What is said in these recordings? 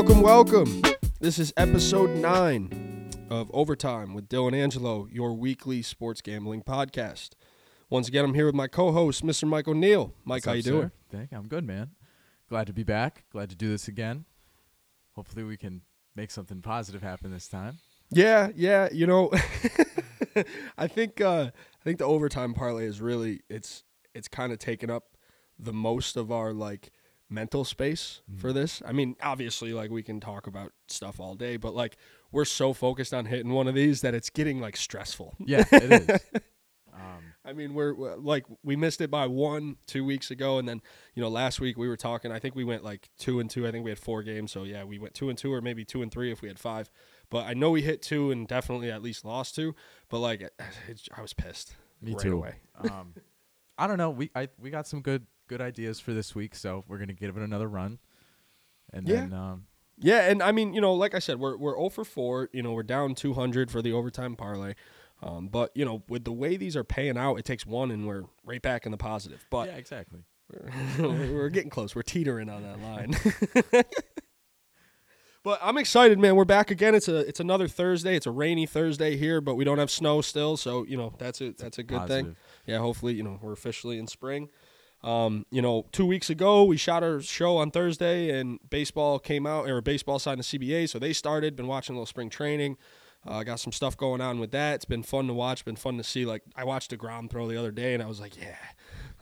Welcome, welcome. This is episode nine of Overtime with Dylan Angelo, your weekly sports gambling podcast. Once again, I'm here with my co-host, Mr. Mike O'Neill. Mike, What's how up, you doing? sir? Thank- I'm good, man. Glad to be back. Glad to do this again. Hopefully, we can make something positive happen this time. Yeah, yeah. You know, I think uh, I think the overtime parlay is really it's it's kind of taken up the most of our like mental space for this. I mean, obviously, like we can talk about stuff all day, but like we're so focused on hitting one of these that it's getting like stressful. Yeah, it is. Um, I mean, we're, we're like we missed it by one two weeks ago, and then you know last week we were talking. I think we went like two and two. I think we had four games, so yeah, we went two and two, or maybe two and three if we had five. But I know we hit two and definitely at least lost two. But like, it, it's, I was pissed. me right too. Away. um, I don't know. We I we got some good good ideas for this week, so we're gonna give it another run. And Yeah. then um, Yeah, and I mean, you know, like I said, we're we're 0 for 4. You know, we're down 200 for the overtime parlay. Um, but you know, with the way these are paying out, it takes one, and we're right back in the positive. But yeah, exactly. we're, we're getting close. We're teetering on that line. but I'm excited, man. We're back again. It's a it's another Thursday. It's a rainy Thursday here, but we don't have snow still, so you know that's a that's a good thing. Yeah, hopefully, you know, we're officially in spring. Um, you know, two weeks ago we shot our show on Thursday, and baseball came out, or baseball signed the CBA, so they started. Been watching a little spring training. Uh, got some stuff going on with that. It's been fun to watch. Been fun to see. Like I watched Degrom throw the other day, and I was like, yeah,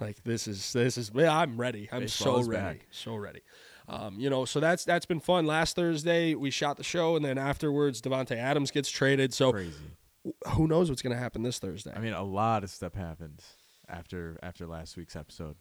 like this is this is. Yeah, I'm ready. I'm so ready. back. So ready. Um, you know, so that's that's been fun. Last Thursday we shot the show, and then afterwards Davante Adams gets traded. So Crazy. who knows what's going to happen this Thursday? I mean, a lot of stuff happened after after last week's episode.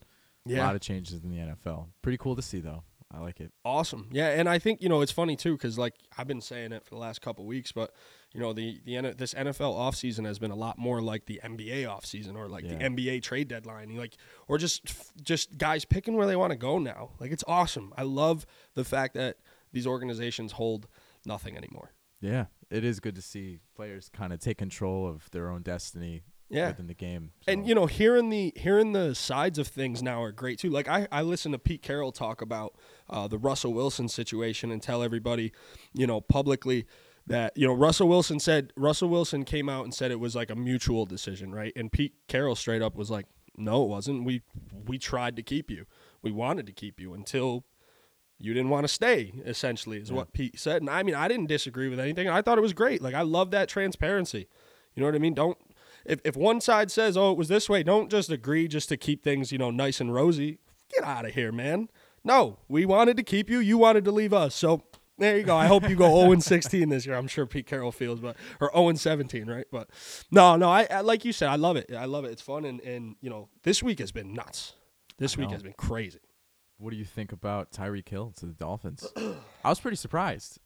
A lot of changes in the NFL. Pretty cool to see, though. I like it. Awesome. Yeah, and I think you know it's funny too because like I've been saying it for the last couple weeks, but you know the the this NFL offseason has been a lot more like the NBA offseason or like the NBA trade deadline, like or just just guys picking where they want to go now. Like it's awesome. I love the fact that these organizations hold nothing anymore. Yeah, it is good to see players kind of take control of their own destiny Yeah. within the game. And you know, hearing the hearing the sides of things now are great too. Like I, I listen to Pete Carroll talk about uh, the Russell Wilson situation and tell everybody, you know, publicly that you know Russell Wilson said Russell Wilson came out and said it was like a mutual decision, right? And Pete Carroll straight up was like, "No, it wasn't. We we tried to keep you. We wanted to keep you until." You didn't want to stay, essentially, is Yeah. what Pete said. And I mean, I didn't disagree with anything. I thought it was great. Like, I love that transparency. You know what I mean? Don't if if one side says, "Oh, it was this way," don't just agree just to keep things, you know, nice and rosy. Get out of here, man. No, we wanted to keep you. You wanted to leave us. So there you go. I hope you go 0 and 16 this year. I'm sure Pete Carroll feels, but or 0 and 17, right? But no, no. I, I like you said. I love it. I love it. It's fun, and and you know, this week has been nuts. This I week know. has been crazy. what do you think about Tyreek Hill to the Dolphins? I was pretty surprised.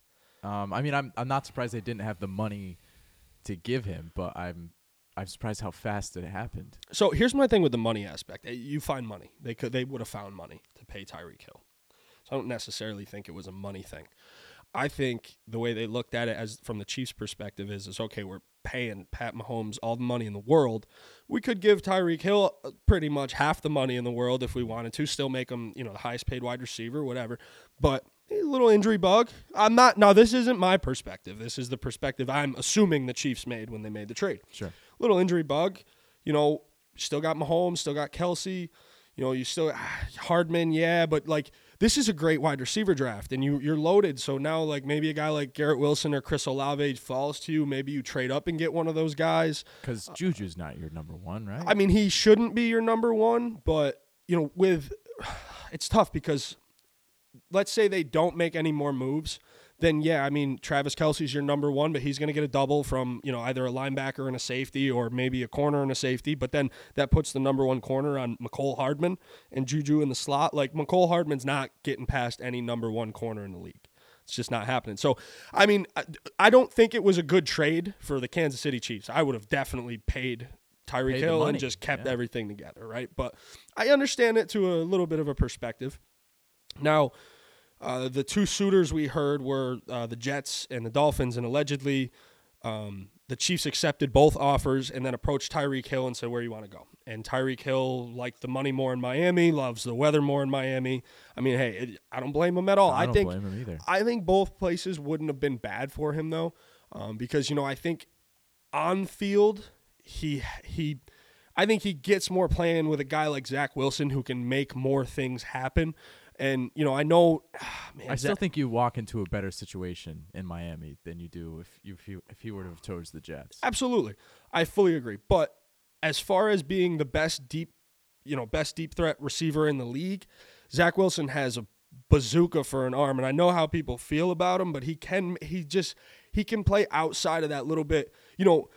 Um, I mean, I'm I'm not surprised they didn't have the money to give him, but I'm I'm surprised how fast it happened. So here's my thing with the money aspect. Eh, You find money. They could they would have found money to pay Tyreek Hill. So I don't necessarily think it was a money thing. I think the way they looked at it as from the Chiefs' perspective is is okay, we're paying Pat Mahomes all the money in the world. We could give Tyreek Hill uh, pretty much half the money in the world if we wanted to, still make him, you know, the highest paid wide receiver, whatever. But a little injury bug. I'm not now this isn't my perspective. This is the perspective I'm assuming the Chiefs made when they made the trade Sure. Little injury bug. You know, still got Mahomes, still got Kelce. You know, you still ah, Hardman, yeah, but like this is a great wide receiver draft, and you you're loaded. So now, like maybe a guy like Garrett Wilson or Chris Olave falls to you. Maybe you trade up and get one of those guys. Because Juju's not your number one, right? I mean, he shouldn't be your number one, but you know, with it's tough because let's say they don't make any more moves, then yeah, I mean Travis Kelce's your number one, but he's going to get a double from you know either a linebacker and a safety or maybe a corner and a safety. But then that puts the number one corner on Mecole Hardman and Juju in the slot. Like Mecole Hardman's not getting past any number one corner in the league. It's just not happening. So, I mean, I, don't think it was a good trade for the Kansas City Chiefs. I would have definitely paid Tyreek Hill and just kept yeah. everything together, right? But I understand it to a little bit of a perspective. Now, uh, the two suitors we heard were uh, the Jets and the Dolphins, and allegedly, um, the Chiefs accepted both offers and then approached Tyreek Hill and said, "Where you want to go?" And Tyreek Hill liked the money more in Miami, loves the weather more in Miami. I mean, hey, it, I don't blame him at all. I I, don't think blame him either. I think both places wouldn't have been bad for him though, um, because you know I think on field he he I think he gets more playing with a guy like Zach Wilson who can make more things happen. And you know I know, man, I still Zach- think you walk into a better situation in Miami than you do if you if you, if he were to have chose the Jets. Absolutely. I fully agree. But as far as being the best deep, you know, best deep threat receiver in the league, Zach Wilson has a bazooka for an arm. And I know how people feel about him, but he can, he just, he can play outside of that little bit. You know,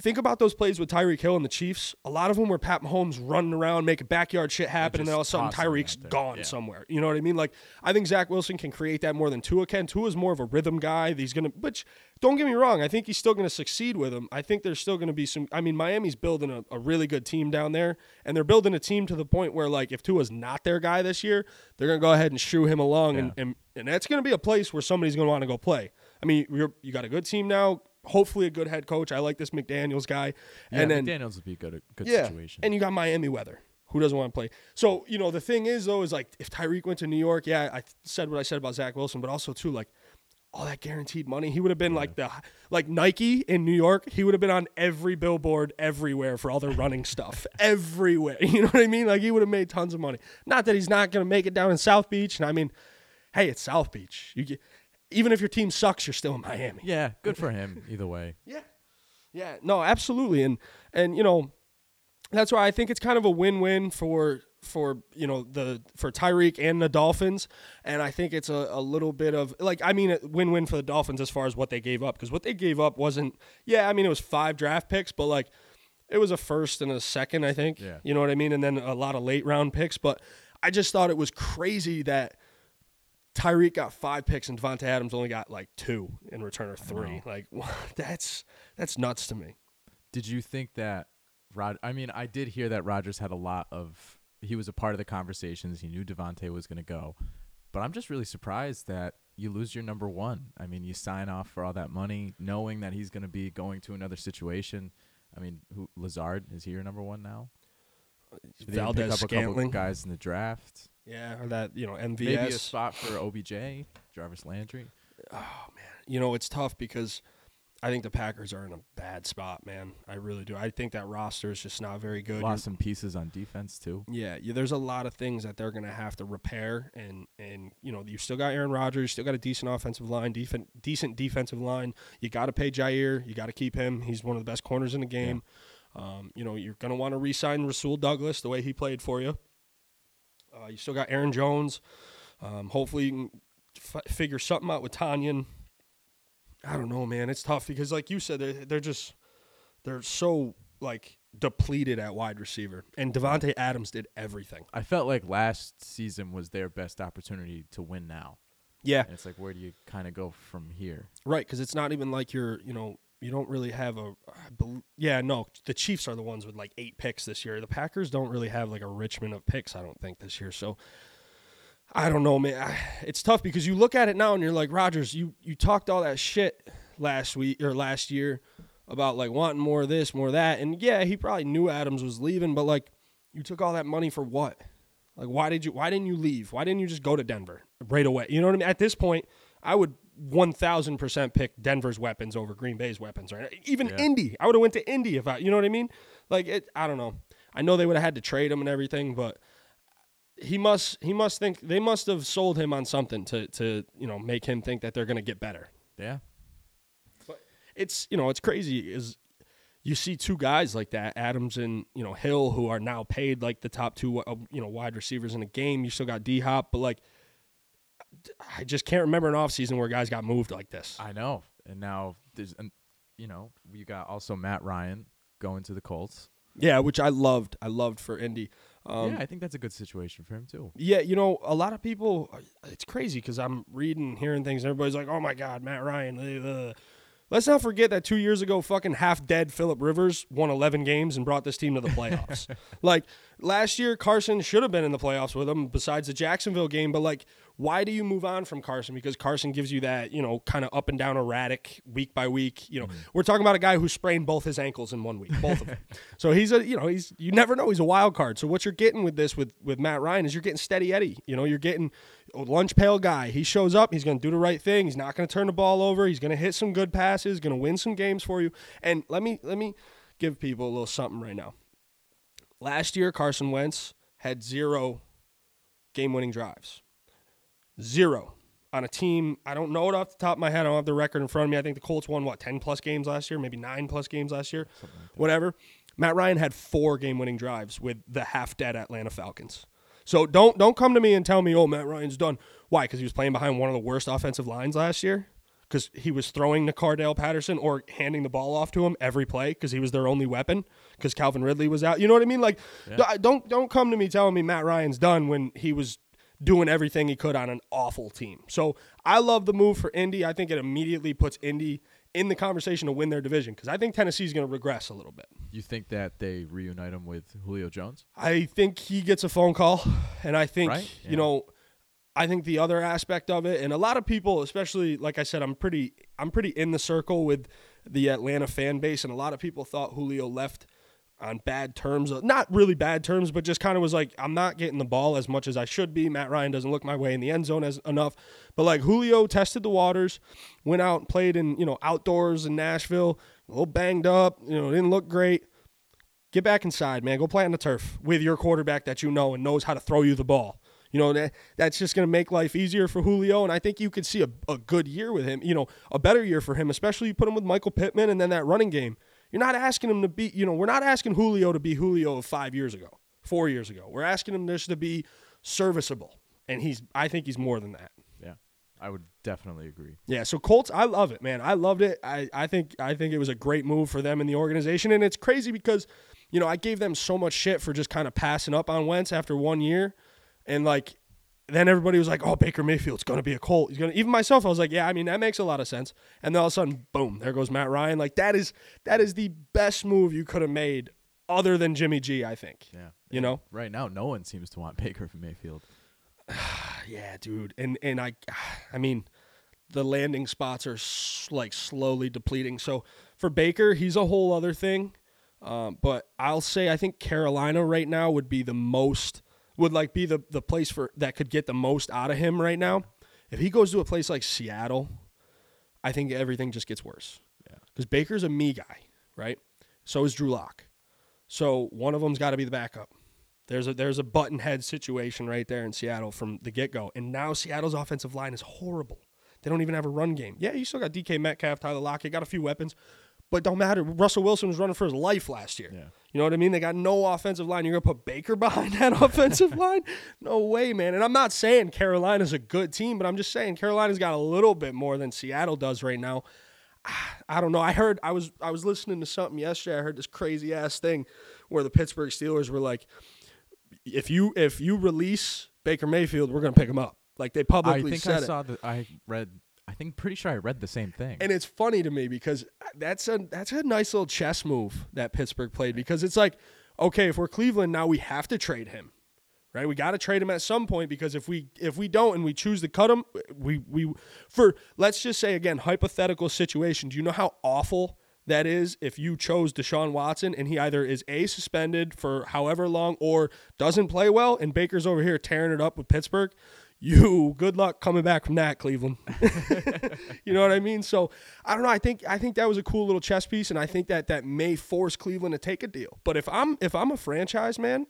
think about those plays with Tyreek Hill and the Chiefs. A lot of them were Pat Mahomes running around, making backyard shit happen, and then all of a sudden Tyreek's gone Yeah. somewhere. You know what I mean? Like I think Zach Wilson can create that more than Tua can. Tua's more of a rhythm guy. He's gonna, which don't get me wrong, I think he's still gonna succeed with him. I think there's still gonna be some. I mean, Miami's building a, a really good team down there, and they're building a team to the point where like if Tua's not their guy this year, they're gonna go ahead and shoo him along, and, and and that's gonna be a place where somebody's gonna want to go play. I mean, you're you got a good team now. Hopefully, a good head coach. I like this McDaniel's guy, Yeah, and then McDaniels would be a good good yeah, situation. and you got Miami weather. Who doesn't want to play? So you know the thing is though is like if Tyreek went to New York, yeah, I said what I said about Zach Wilson, but also too like all that guaranteed money, he would have been like the like Nike in New York. He would have been on every billboard everywhere for all their running stuff everywhere. You know what I mean? Like he would have made tons of money. Not that he's not going to make it down in South Beach. And I mean, hey, it's South Beach. You get, even if your team sucks, you're still in Miami. yeah, good for him either way. Yeah. Yeah, no, absolutely. And and you know, that's why I think it's kind of a win-win for for you know the for Tyreek and the Dolphins, and I think it's a, a little bit of like I mean a win-win for the Dolphins as far as what they gave up because what they gave up wasn't yeah I mean it was five draft picks but like it was a first and a second I think Yeah. you know what I mean and then a lot of late round picks but I just thought it was crazy that Tyreek got five picks and Davante Adams only got like two in return or three like that's that's nuts to me. Did you think that Rod? I mean, I did hear that Rodgers had a lot of. He was a part of the conversations. He knew Davante was going to go, but I'm just really surprised that you lose your number one. I mean, you sign off for all that money, knowing that he's going to be going to another situation. I mean, who Lazard is he your number one now? Uh, did they pick Valdes up a couple Scantling. guys in the draft. Yeah, or that you know MVS. Maybe a spot for OBJ, Jarvis Landry. Oh man, you know, it's tough because I think the Packers are in a bad spot, man. I really do. I think that roster is just not very good. Lost some pieces on defense too. Yeah, yeah, there's a lot of things that they're going to have to repair, and and you know you still got Aaron Rodgers, you still got a decent offensive line, decent decent defensive line. You got to pay Jaire, you got to keep him. He's one of the best corners in the game. Um, you know you're going to want to re-sign Rasul Douglas the way he played for you. Uh, you still got Aaron Jones. Um, hopefully you can f- figure something out with Tonyan. I don't know, man. It's tough because, like you said, they're, they're just they're so like depleted at wide receiver, and Davante Adams did everything. I felt like last season was their best opportunity to win now. Yeah, And it's like, where do you kind of go from here? right. Because it's not even like you're, you know, you don't really have a Yeah, no. The Chiefs are the ones with like eight picks this year. The Packers don't really have like a Richmond of picks. I don't think this year. So. I don't know, man. It's tough because you look at it now and you're like, Rodgers, you you talked all that shit last week or last year about like wanting more of this, more of that, and yeah, he probably knew Adams was leaving, but like, you took all that money for what? Like, why did you? Why didn't you leave? Why didn't you just go to Denver right away? You know what I mean? At this point, I would one thousand percent pick Denver's weapons over Green Bay's weapons, right? Even Yeah. Indy, I would have went to Indy if I, you know what I mean? Like, it, I don't know. I know they would have had to trade him and everything, but he must he must think they must have sold him on something to to you know make him think that they're going to get better. Yeah. It's you know it's crazy is you see two guys like that Adams and you know Hill who are now paid like the top two uh, you know wide receivers in the game. You still got D Hop, but like I just can't remember an offseason where guys got moved like this. I know. And now there's, an, you know, you got also Matt Ryan going to the Colts. Yeah, which I loved. I loved for Indy. Um, yeah, I think that's a good situation for him too. Yeah, you know, a lot of people, it's crazy because I'm reading, hearing things, and everybody's like, oh my God, Matt Ryan. uh, uh." Let's not forget that two years ago, fucking half dead Philip Rivers won 11 games and brought this team to the playoffs. like, last year Carson should have been in the playoffs with him besides the Jacksonville game, but like why do you move on from Carson? Because Carson gives you that, you know, kind of up and down erratic week by week. You know, Mm-hmm. we're talking about a guy who sprained both his ankles in one week, both of them. so he's a, you know, he's you never know. He's a wild card. So what you're getting with this with with Matt Ryan is you're getting steady Eddie. You know, you're getting a lunch pail guy. He shows up. He's going to do the right thing. He's not going to turn the ball over. He's going to hit some good passes. Going to win some games for you. And let me let me give people a little something right now. Last year, Carson Wentz had zero game winning drives. Zero. On a team, I don't know it off the top of my head. I don't have the record in front of me. I think the Colts won, what, 10 plus games last year, maybe nine plus games last year, whatever. Matt Ryan had four game winning drives with the half dead Atlanta Falcons. So don't don't come to me and tell me, oh, Matt Ryan's done. Why? Because he was playing behind one of the worst offensive lines last year? Because he was throwing to Cordarrelle Patterson or handing the ball off to him every play because he was their only weapon because Calvin Ridley was out. You know what I mean? Like, don't don't come to me telling me Matt Ryan's done when he was doing everything he could on an awful team. So I love the move for Indy. I think it immediately puts Indy in the conversation to win their division because I think Tennessee's going to regress a little bit. You think that they reunite him with Julio Jones? I think he gets a phone call, and I think Right? you know, I think the other aspect of it, and a lot of people, especially like I said, I'm pretty, I'm pretty in the circle with the Atlanta fan base, and a lot of people thought Julio left on bad terms, uh, not really bad terms, but just kind of was like, I'm not getting the ball as much as I should be. Matt Ryan doesn't look my way in the end zone as enough, but like Julio tested the waters, went out and played in you know outdoors in Nashville, a little banged up, you know, didn't look great. Get back inside, man. Go play on the turf with your quarterback that you know and knows how to throw you the ball. You know, that, that's just going to make life easier for Julio. And I think you could see a, a good year with him, you know, a better year for him, especially you put him with Michael Pittman and then that running game. You're not asking him to be, you know, we're not asking Julio to be Julio of five years ago, four years ago. We're asking him just to be serviceable. And he's, I think he's more than that. Yeah, I would definitely agree. Yeah, so Colts, I love it, man. I loved it. I, I think I think it was a great move for them in the organization, and it's crazy because, you know, I gave them so much shit for just kind of passing up on Wentz after one year, and like, then everybody was like, "Oh, Baker Mayfield's going to be a Colt. He's going to." Even myself, I was like, "Yeah, I mean that makes a lot of sense." And then all of a sudden, boom, there goes Matt Ryan. Like that is that is the best move you could have made, other than Jimmy G. I think. Yeah, You know. right now no one seems to want Baker from Mayfield. Yeah, dude. And and I I mean the landing spots are s- like slowly depleting. So for Baker, he's a whole other thing. Um, but I'll say I think Carolina right now would be the most would like be the the place for that could get the most out of him right now. If he goes to a place like Seattle, I think everything just gets worse. Yeah. Because Baker's a me guy, right? So is Drew Lock. So one of them's got to be the backup. There's a there's a button head situation right there in Seattle from the get go, and now Seattle's offensive line is horrible. They don't even have a run game. Yeah, you still got DK Metcalf, Tyler Lockett, got a few weapons, but don't matter. Russell Wilson was running for his life last year. Yeah. You know what I mean? They got no offensive line. You're gonna put Baker behind that offensive line? No way, man. And I'm not saying Carolina's a good team, but I'm just saying Carolina's got a little bit more than Seattle does right now. I don't know. I heard I was I was listening to something yesterday. I heard this crazy ass thing where the Pittsburgh Steelers were like, if you if you release Baker Mayfield, we're gonna pick him up. Like they I publicly think said I it. saw the. I read. I think pretty sure I read the same thing. And it's funny to me because that's a that's a nice little chess move that Pittsburgh played because it's like, okay, if we're Cleveland now, we have to trade him, right? We got to trade him at some point because if we if we don't and we choose to cut him, we we for let's just say again hypothetical situation. Do you know how awful that is if you chose Deshaun Watson and he either is a suspended for however long or doesn't play well and Baker's over here tearing it up with Pittsburgh? You good luck coming back from that, Cleveland. you know what I mean? So I don't know. I think I think that was a cool little chess piece, and I think that that may force Cleveland to take a deal. But if I'm if I'm a franchise man,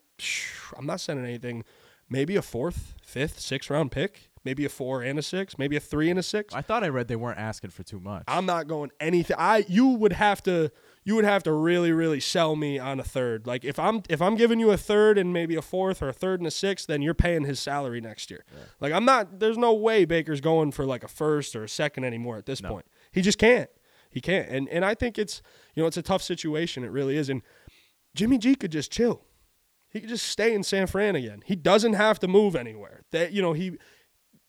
I'm not sending anything. Maybe a fourth, fifth, sixth round pick. Maybe a four and a six. Maybe a three and a six. I thought I read they weren't asking for too much. I'm not going anything. I you would have to you would have to really really sell me on a third. Like if I'm if I'm giving you a third and maybe a fourth or a third and a sixth, then you're paying his salary next year. Like I'm not. There's no way Baker's going for like a first or a second anymore at this point. He just can't. He can't. And and I think it's you know it's a tough situation. It really is. And Jimmy G could just chill. He could just stay in San Fran again. He doesn't have to move anywhere. That you know he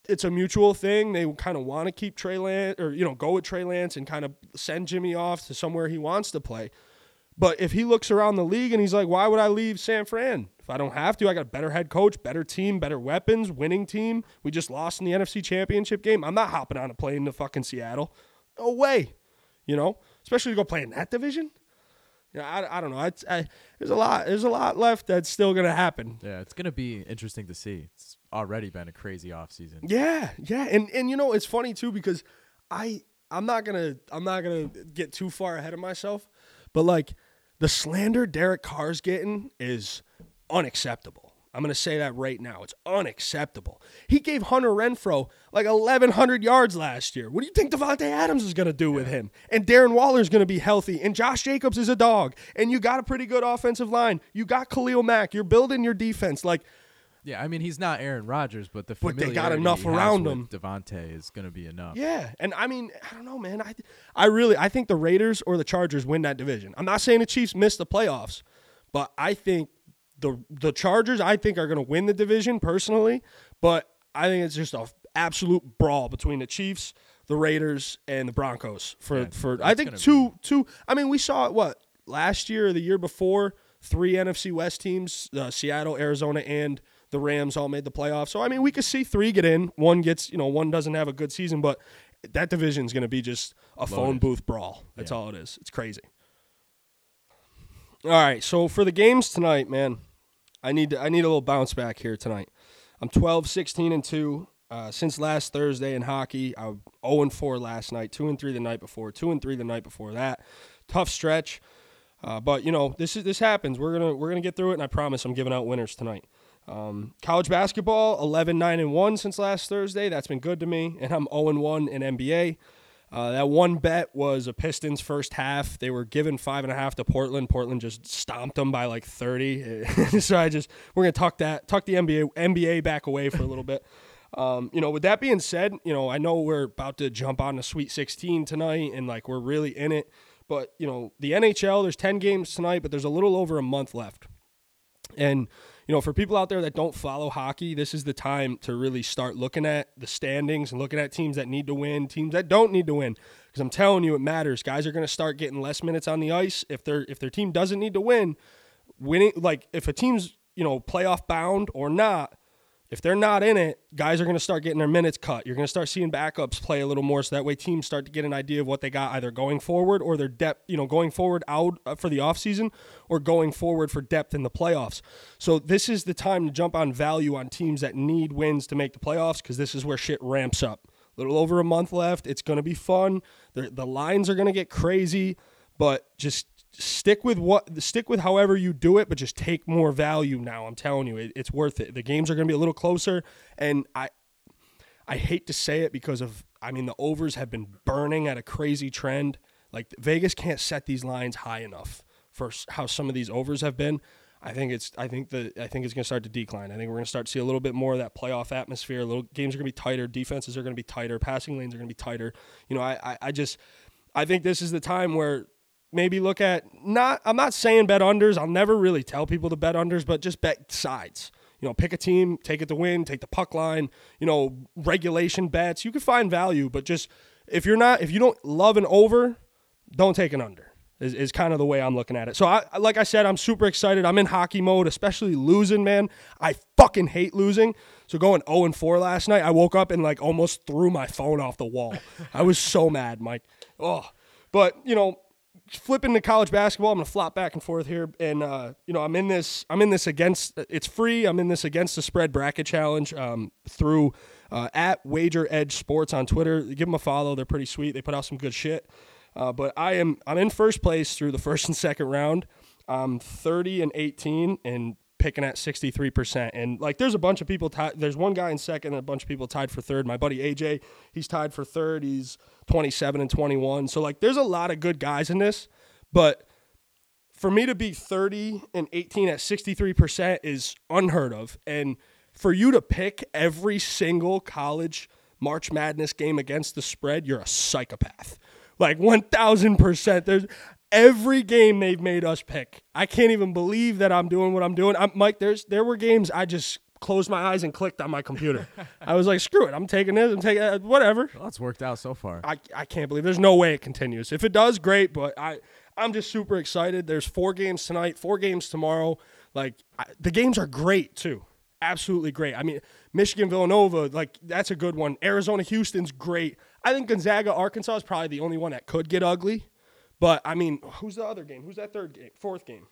it's a mutual thing. They kind of want to keep Trey Lance or you know go with Trey Lance and kind of send Jimmy off to somewhere he wants to play. But if he looks around the league and he's like, why would I leave San Fran if I don't have to, I got a better head coach, better team, better weapons, winning team. We just lost in the NFC Championship game. I'm not hopping on a plane to fucking Seattle. No way. You know, especially to go play in that division. Yeah, I, I don't know. I, I, there's a lot. There's a lot left that's still gonna happen. Yeah, it's gonna be interesting to see. It's already been a crazy offseason. Yeah, yeah, and and you know it's funny too because I I'm not gonna I'm not gonna get too far ahead of myself, but like the slander Derek Carr's getting is unacceptable. I'm gonna say that right now. It's unacceptable. He gave Hunter Renfrow like 1,100 yards last year. What do you think Davante Adams is gonna do with him? And Darren Waller's gonna be healthy. And Josh Jacobs is a dog. And you got a pretty good offensive line. You got Khalil Mack. You're building your defense. Like Yeah, I mean he's not Aaron Rodgers, but the But they got enough around him. Davante is gonna be enough. Yeah, and I mean, I don't know, man. I, I really, I think the Raiders or the Chargers win that division. I'm not saying the Chiefs miss the playoffs, but I think the the Chargers, I think, are going to win the division personally. But I think it's just a absolute brawl between the Chiefs, the Raiders, and the Broncos. For Yeah, for I think two two. I mean, we saw it what last year or the year before. Three NFC West teams: uh, Seattle, Arizona, and the Rams all made the playoffs. So I mean, we could see three get in. One gets, you know, one doesn't have a good season, but that division is going to be just a phone booth brawl. That's Yeah. all it is. It's crazy. All right, so for the games tonight, man, I need to, I need a little bounce back here tonight. I'm 12, 16 and 2 uh, since last Thursday in hockey. I'm 0 and 4 last night, 2 and 3 the night before, 2 and 3 the night before that. Tough stretch. Uh, but you know this is this happens. We're gonna we're gonna get through it, and I promise I'm giving out winners tonight. Um, college basketball 11 9 and 1 since last Thursday. That's been good to me, and I'm 0 and 1 in NBA. Uh, that one bet was a Pistons first half. They were given five and a half to Portland. Portland just stomped them by like 30. so I just we're gonna tuck that tuck the NBA NBA back away for a little bit. Um, you know, with that being said, you know I know we're about to jump on the Sweet 16 tonight, and like we're really in it. But you know the NHL, there's 10 games tonight, but there's a little over a month left. And you know, for people out there that don't follow hockey, this is the time to really start looking at the standings and looking at teams that need to win, teams that don't need to win. Because I'm telling you, it matters. Guys are going to start getting less minutes on the ice if their if their team doesn't need to win. Winning, like if a team's you know playoff bound or not, if they're not in it, guys are going to start getting their minutes cut. You're going to start seeing backups play a little more, so that way teams start to get an idea of what they got either going forward or their depth, you know, going forward out uh, for the offseason or going forward for depth in the playoffs. So this is the time to jump on value on teams that need wins to make the playoffs because this is where shit ramps up. A little over a month left. It's going to be fun. The, the lines are going to get crazy, but just stick with what stick with however you do it but just take more value now. I'm telling you it, it's worth it. The games are going to be a little closer and i i hate to say it because of i mean the overs have been burning at a crazy trend. Like vegas can't set these lines high enough for how some of these overs have been. I think it's i think the i think it's going to start to decline. I think we're going to start to see a little bit more of that playoff atmosphere. Little games are going to be tighter. Defenses are going to be tighter. Passing lanes are going to be tighter. You know I, I i just i think this is the time where maybe look at not I'm not saying bet unders. I'll never really tell people to bet unders, but just bet sides. You know, pick a team, take it to win, take the puck line, you know, regulation bets. You can find value, but just if you're not if you don't love an over, don't take an under. Is, is kind of the way I'm looking at it. So I like I said, I'm super excited. I'm in hockey mode, especially losing, man. I fucking hate losing. So going 0 and 4 last night, I woke up and like almost threw my phone off the wall. I was so mad, Mike. Oh. But, you know, flipping to college basketball, I'm gonna flop back and forth here, and uh, you know I'm in this. I'm in this against. It's free. I'm in this against the spread bracket challenge um, through uh, at Wager Edge Sports on Twitter. Give them a follow. They're pretty sweet. They put out some good shit. Uh, but I am I'm in first place through the first and second round. I'm 30 and 18 and picking at 63%. And like there's a bunch of people tied. There's one guy in second and a bunch of people tied for third. My buddy AJ, he's tied for third. He's 27 and 21. So like there's a lot of good guys in this, but for me to be 30 and 18 at 63% is unheard of. And for you to pick every single college March Madness game against the spread, you're a psychopath. Like 1000%. There's every game they've made us pick. I can't even believe that I'm doing what I'm doing. I'm Mike, there's there were games I just closed my eyes and clicked on my computer. I was like, screw it. I'm taking this. I'm taking uh, whatever. Well, it's worked out so far. I, I can't believe there's no way it continues. If it does, great. But I I'm just super excited. There's four games tonight, four games tomorrow. Like I, the games are great too. Absolutely great. I mean, Michigan Villanova, like that's a good one. Arizona Houston's great. I think Gonzaga Arkansas is probably the only one that could get ugly. But I mean, who's the other game? Who's that third game? Fourth game?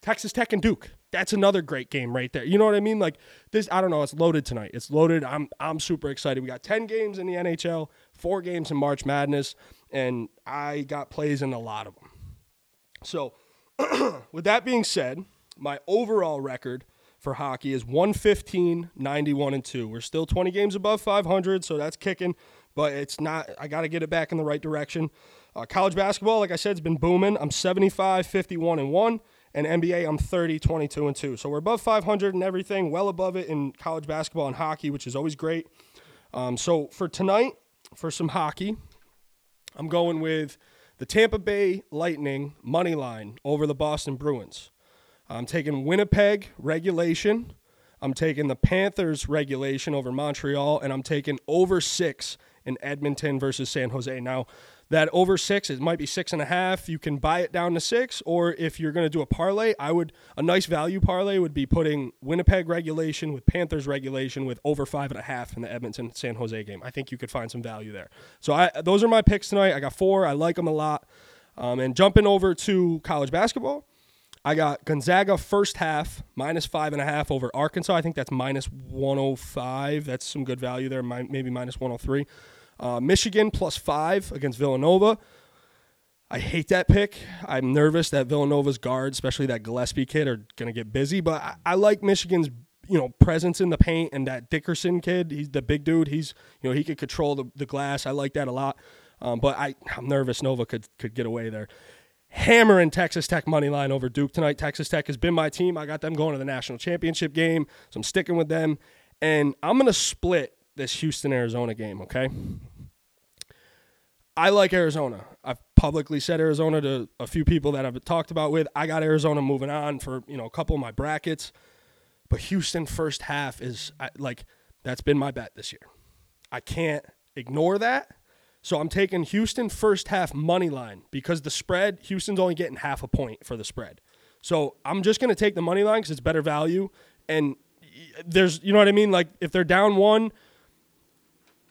Texas Tech and Duke. That's another great game right there. You know what I mean? Like this, I don't know. It's loaded tonight. It's loaded. I'm I'm super excited. We got ten games in the NHL, four games in March Madness, and I got plays in a lot of them. So, with that being said, my overall record for hockey is 115, 91, and 2. We're still 20 games above 500, so that's kicking, but it's not, I got to get it back in the right direction. Uh, college basketball, like I said, has been booming. I'm 75, 51, and 1. And NBA, I'm 30, 22, and 2. So we're above 500 and everything, well above it in college basketball and hockey, which is always great. Um, so for tonight, for some hockey, I'm going with the Tampa Bay Lightning money line over the Boston Bruins. I'm taking Winnipeg regulation. I'm taking the Panthers regulation over Montreal, and I'm taking over six in Edmonton versus San Jose. Now, that over six, it might be six and a half. You can buy it down to six, or if you're going to do a parlay, I would a nice value parlay would be putting Winnipeg regulation with Panthers regulation with over five and a half in the Edmonton San Jose game. I think you could find some value there. So I those are my picks tonight. I got four. I like them a lot. Um, and jumping over to college basketball. I got Gonzaga first half minus five and a half over Arkansas. I think that's minus 105. That's some good value there, maybe minus 103. Uh, Michigan plus five against Villanova. I hate that pick. I'm nervous that Villanova's guards, especially that Gillespie kid, are going to get busy. But I, I, like Michigan's you know presence in the paint and that Dickinson kid. He's the big dude. He's you know he could control the, the glass. I like that a lot. Um, but I, I'm nervous Nova could could get away there. Hammering Texas Tech money line over Duke tonight. Texas Tech has been my team. I got them going to the national championship game, so I'm sticking with them. And I'm going to split this Houston Arizona game, okay? I like Arizona. I've publicly said Arizona to a few people that I've talked about with. I got Arizona moving on for, you know, a couple of my brackets. But Houston first half is like that's been my bet this year. I can't ignore that. So I'm taking Houston first half money line because the spread Houston's only getting half a point for the spread. So I'm just going to take the money line cuz it's better value and there's you know what I mean like if they're down 1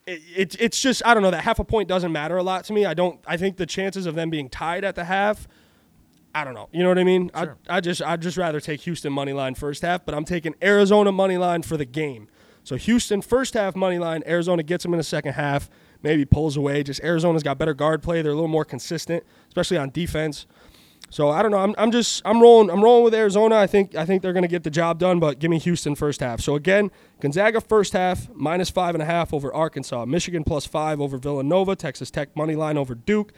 it, it's just I don't know that half a point doesn't matter a lot to me. I don't. I think the chances of them being tied at the half. I don't know. You know what I mean? Sure. I, I just I'd just rather take Houston money line first half, but I'm taking Arizona money line for the game. So Houston first half money line, Arizona gets them in the second half, maybe pulls away. Just Arizona's got better guard play. They're a little more consistent, especially on defense. So I don't know. I'm, I'm just I'm rolling I'm rolling with Arizona. I think I think they're going to get the job done. But give me Houston first half. So again, Gonzaga first half minus five and a half over Arkansas. Michigan plus five over Villanova. Texas Tech money line over Duke.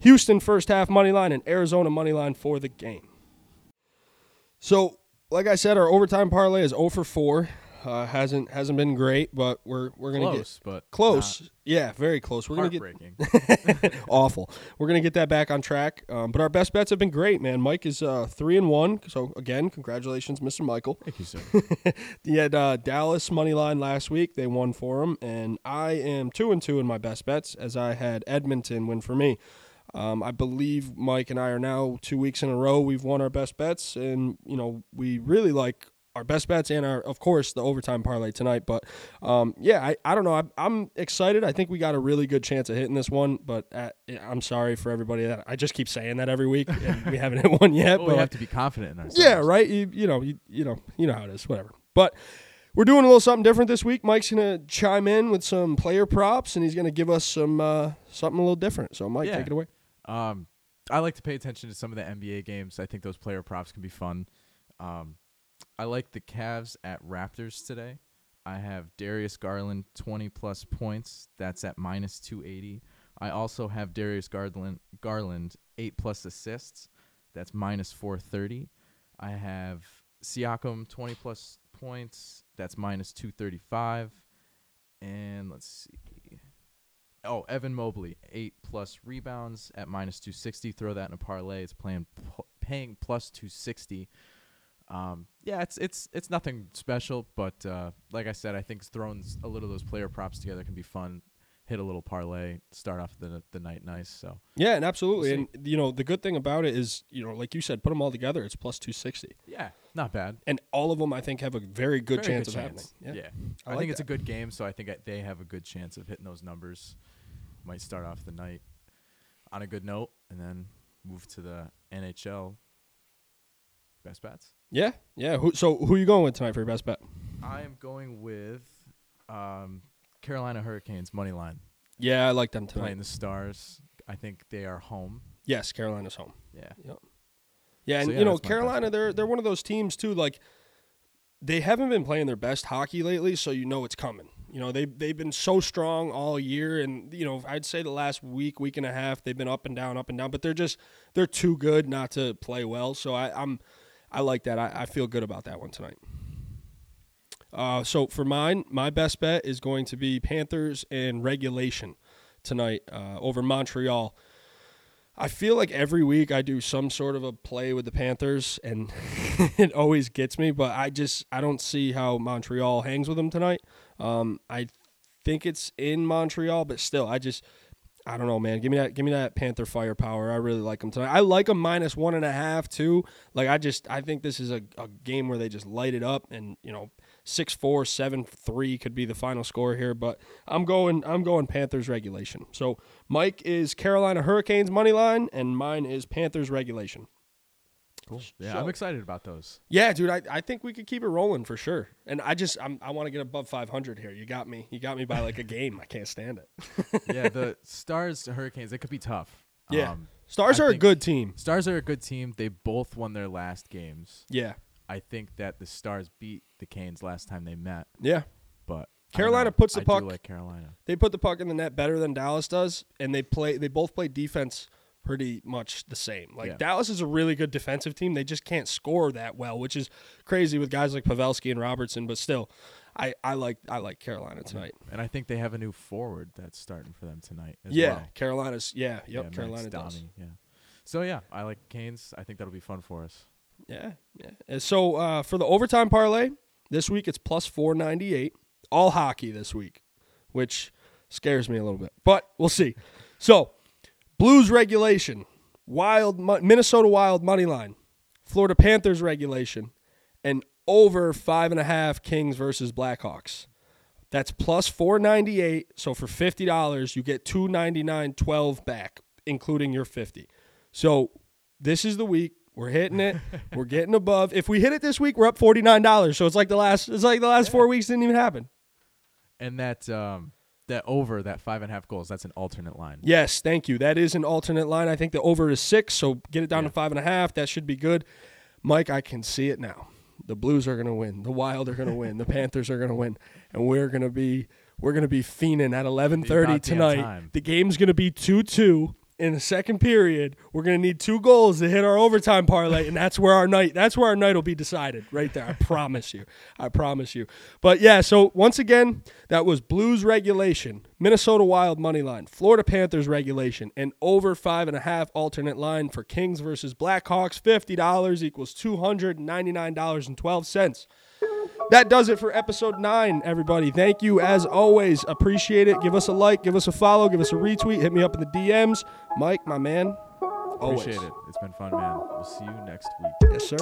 Houston first half money line and Arizona money line for the game. So like I said, our overtime parlay is 0 for 4. Uh, hasn't hasn't been great, but we're we're gonna close, get but close. Yeah, very close. We're gonna get awful. We're gonna get that back on track. Um, but our best bets have been great, man. Mike is uh, three and one. So again, congratulations, Mr. Michael. Thank you, sir. he had uh, Dallas money line last week. They won for him, and I am two and two in my best bets, as I had Edmonton win for me. Um, I believe Mike and I are now two weeks in a row. We've won our best bets, and you know we really like our best bets and our, of course, the overtime parlay tonight. But um, yeah, I, I don't know. I, I'm excited. I think we got a really good chance of hitting this one. But at, I'm sorry for everybody that I just keep saying that every week, and we haven't hit one yet. Well, but we have to be confident in ourselves. Yeah, right. You, you know, you, you know, you know how it is. Whatever. But we're doing a little something different this week. Mike's gonna chime in with some player props, and he's gonna give us some uh, something a little different. So, Mike, yeah. take it away. Um, I like to pay attention to some of the NBA games. I think those player props can be fun. Um, I like the Cavs at Raptors today. I have Darius Garland 20 plus points. That's at minus 280. I also have Darius Garland Garland 8 plus assists. That's minus 430. I have Siakam 20 plus points. That's minus 235. And let's see. Oh, Evan Mobley, 8 plus rebounds at minus 260. Throw that in a parlay. It's playing paying plus 260. Um, yeah, it's it's it's nothing special, but uh, like I said, I think throwing a little of those player props together can be fun. Hit a little parlay, start off the the night nice. So yeah, and absolutely, we'll and you know the good thing about it is you know like you said, put them all together, it's plus two sixty. Yeah, Not bad. and all of them I think have a very good Very chance good of chance. happening. Yeah. I I, like think it's that. a good game, so I think they have a good chance of hitting those numbers. Might start off the night on a good note and then move to the NHL best bets. Yeah, yeah. Who, so who are you going with tonight for your best bet? I am going with um, Carolina Hurricanes money line Yeah, I like them tonight. playing the Stars. I think they are home. Yes, Carolina's home. Yeah. Yeah, and So, yeah, you know that's my best Carolina, they're they're one of those teams too. Like they haven't been playing their best hockey lately, so you know it's coming. You know they they've been so strong all year, and you know I'd say the last week, week and a half, they've been up and down, up and down. But they're just they're too good not to play well. So I, I'm I like that. I, I feel good about that one tonight. Uh, so for mine, my best bet is going to be Panthers and regulation tonight uh, over Montreal. I feel like every week I do some sort of a play with the Panthers, and it always gets me. But I just I don't see how Montreal hangs with them tonight. Um, I think it's in Montreal, but still, I just I don't know, man. Give me that give me that Panther firepower. I really like them tonight. I like them minus one and a half too. Like I just I think this is a, a game where they just light it up, and you know six four seven three could be the final score here. But I'm going I'm going Panthers regulation. So Mike is Carolina Hurricanes money line, and mine is Panthers regulation. Cool. Yeah, So- I'm excited about those. Yeah, dude, I, I think we could keep it rolling for sure. And I just I'm, I want to get above 500 here. You got me. You got me by like a game. I can't stand it. yeah, the Stars Hurricanes, it could be tough. Yeah. Um, Stars I are a good team. Stars are a good team. They both won their last games. Yeah. I think that the Stars beat the Canes last time they met, Yeah. but Carolina puts the I puck- Do like Carolina. They put the puck in the net better than Dallas does, and they play. They both play defense pretty much the same. Like Yeah. Dallas is a really good defensive team. They just can't score that well, which is crazy with guys like Pavelski and Robertson. But still, I, I like I like Carolina tonight. And I think they have a new forward that's starting for them tonight as well. yeah, well. Carolina's. Yeah, yep. Yeah, Carolina does. Yeah. So yeah, I like Canes. I think that'll be fun for us. Yeah, yeah. And so uh, for the overtime parlay this week, it's plus four ninety eight. All hockey this week, which scares me a little bit, but we'll see. So, Blues regulation, Wild Minnesota Wild money line, Florida Panthers regulation, and over five and a half Kings versus Blackhawks. That's plus four ninety eight. So for fifty dollars, you get two ninety nine twelve back, including your fifty. So this is the week. We're hitting it. we're getting above. If we hit it this week, we're up forty nine dollars. So it's like the last. It's like the last four weeks didn't even happen. And that um that over that five and a half goals, that's an alternate line. Yes, thank you. That is an alternate line. I think the over is six, so get it down Yeah. to five and a half. That should be good. Mike, I can see it now. The Blues are going to win. The Wild are going to win. The Panthers are going to win, and we're going to be we're going to be fiending at eleven thirty tonight. The game's going to be two two in the second period. We're to need two goals to hit our overtime parlay, and that's where our night that's where our night will be decided right there. I promise you. I promise you. But yeah, so once again, that was Blues regulation, Minnesota Wild money line, Florida Panthers regulation, and over five and a half alternate line for Kings versus Blackhawks. Fifty dollars equals two hundred ninety nine dollars and twelve cents. That does it for episode nine, everybody. Thank you as always. Appreciate it. Give us a like, give us a follow, give us a retweet. Hit me up in the DMs. Mike, my man. Always. Appreciate it. It's been fun, man. We'll see you next week. Yes, sir.